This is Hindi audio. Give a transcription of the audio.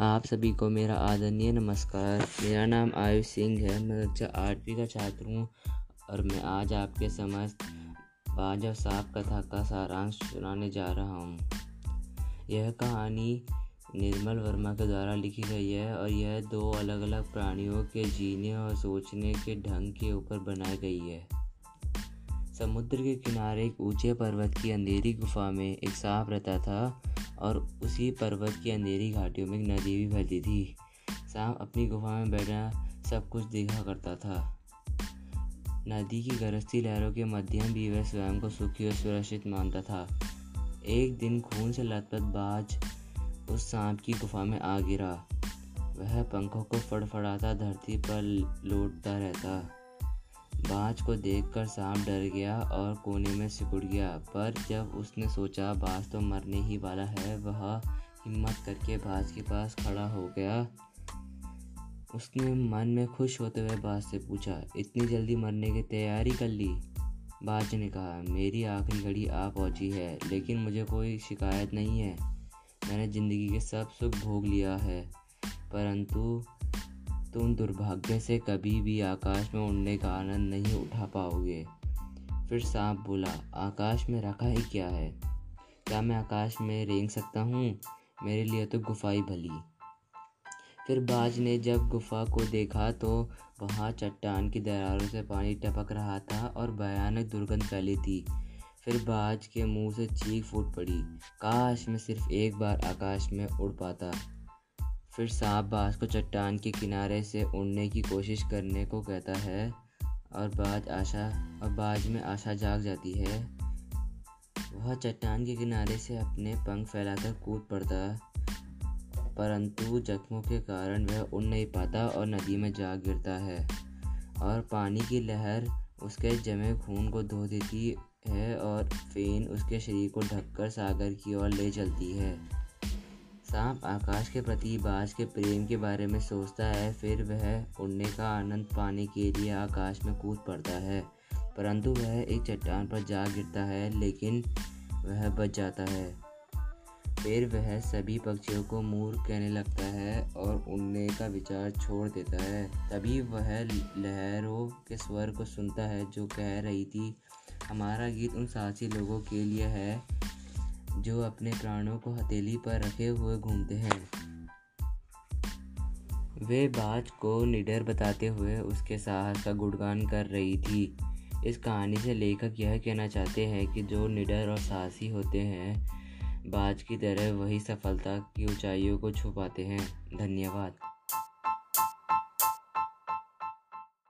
आप सभी को मेरा आदरणीय नमस्कार। मेरा नाम आयुष सिंह है, मैं कक्षा आठवीं का छात्र हूँ और मैं आज आपके समस्त बाज और सांप कथा का सारांश सुनाने जा रहा हूँ। यह कहानी निर्मल वर्मा के द्वारा लिखी गई है और यह दो अलग अलग प्राणियों के जीने और सोचने के ढंग के ऊपर बनाई गई है। समुद्र के किनारे एक ऊँचे पर्वत की अंधेरी गुफा में एक सांप रहता था। और उसी पर्वत की अंधेरी घाटियों में एक नदी भी बहती थी। सांप अपनी गुफा में बैठा सब कुछ देखा करता था। नदी की गरजती लहरों के मध्यम भी वह स्वयं को सुखी और सुरक्षित मानता था। एक दिन खून से लथपथ बाज उस सांप की गुफा में आ गिरा। वह पंखों को फड़फड़ाता, धरती पर लौटता रहता। बाज को देखकर सांप डर गया और कोने में सिकुड़ गया। पर जब उसने सोचा, बाज तो मरने ही वाला है, वह हिम्मत करके बाज के पास खड़ा हो गया। उसने मन में खुश होते हुए बाज से पूछा, इतनी जल्दी मरने की तैयारी कर ली? बाज ने कहा, मेरी आखिरी घड़ी आ पहुँची है, लेकिन मुझे कोई शिकायत नहीं है। मैंने ज़िंदगी के सब सुख भोग लिया है, परंतु तुम दुर्भाग्य से कभी भी आकाश में उड़ने का आनंद नहीं उठा पाओगे। फिर सांप बोला, आकाश में रखा ही क्या है? क्या मैं आकाश में रेंग सकता हूँ? मेरे लिए तो गुफाई भली। फिर बाज ने जब गुफा को देखा तो वहाँ चट्टान की दरारों से पानी टपक रहा था और भयानक दुर्गंध फैली थी। फिर बाज के मुँह से चीख फूट पड़ी, काश मैं सिर्फ़ एक बार आकाश में उड़ पाता। फिर सांप बाज को चट्टान के किनारे से उड़ने की कोशिश करने को कहता है और बाज आशा, और बाज में आशा जाग जाती है। वह चट्टान के किनारे से अपने पंख फैलाकर कूद पड़ता, परंतु जख्मों के कारण वह उड़ नहीं पाता और नदी में जा गिरता है और पानी की लहर उसके जमे खून को धो देती है और फेन उसके शरीर को ढककर सागर की ओर ले चलती है। सांप आकाश के प्रति बाज के प्रेम के बारे में सोचता है, फिर वह उड़ने का आनंद पाने के लिए आकाश में कूद पड़ता है। परंतु वह एक चट्टान पर जा गिरता है, लेकिन वह बच जाता है। फिर वह सभी पक्षियों को मूर कहने लगता है और उड़ने का विचार छोड़ देता है। तभी वह लहरों के स्वर को सुनता है, जो कह रही थी, हमारा गीत उन साहसी लोगों के लिए है जो अपने प्राणों को हथेली पर रखे हुए घूमते हैं। वे बाज को निडर बताते हुए उसके साहस का गुणगान कर रही थी। इस कहानी से लेखक यह कहना चाहते हैं कि जो निडर और साहसी होते हैं, बाज की तरह वही सफलता की ऊंचाइयों को छुपाते हैं। धन्यवाद।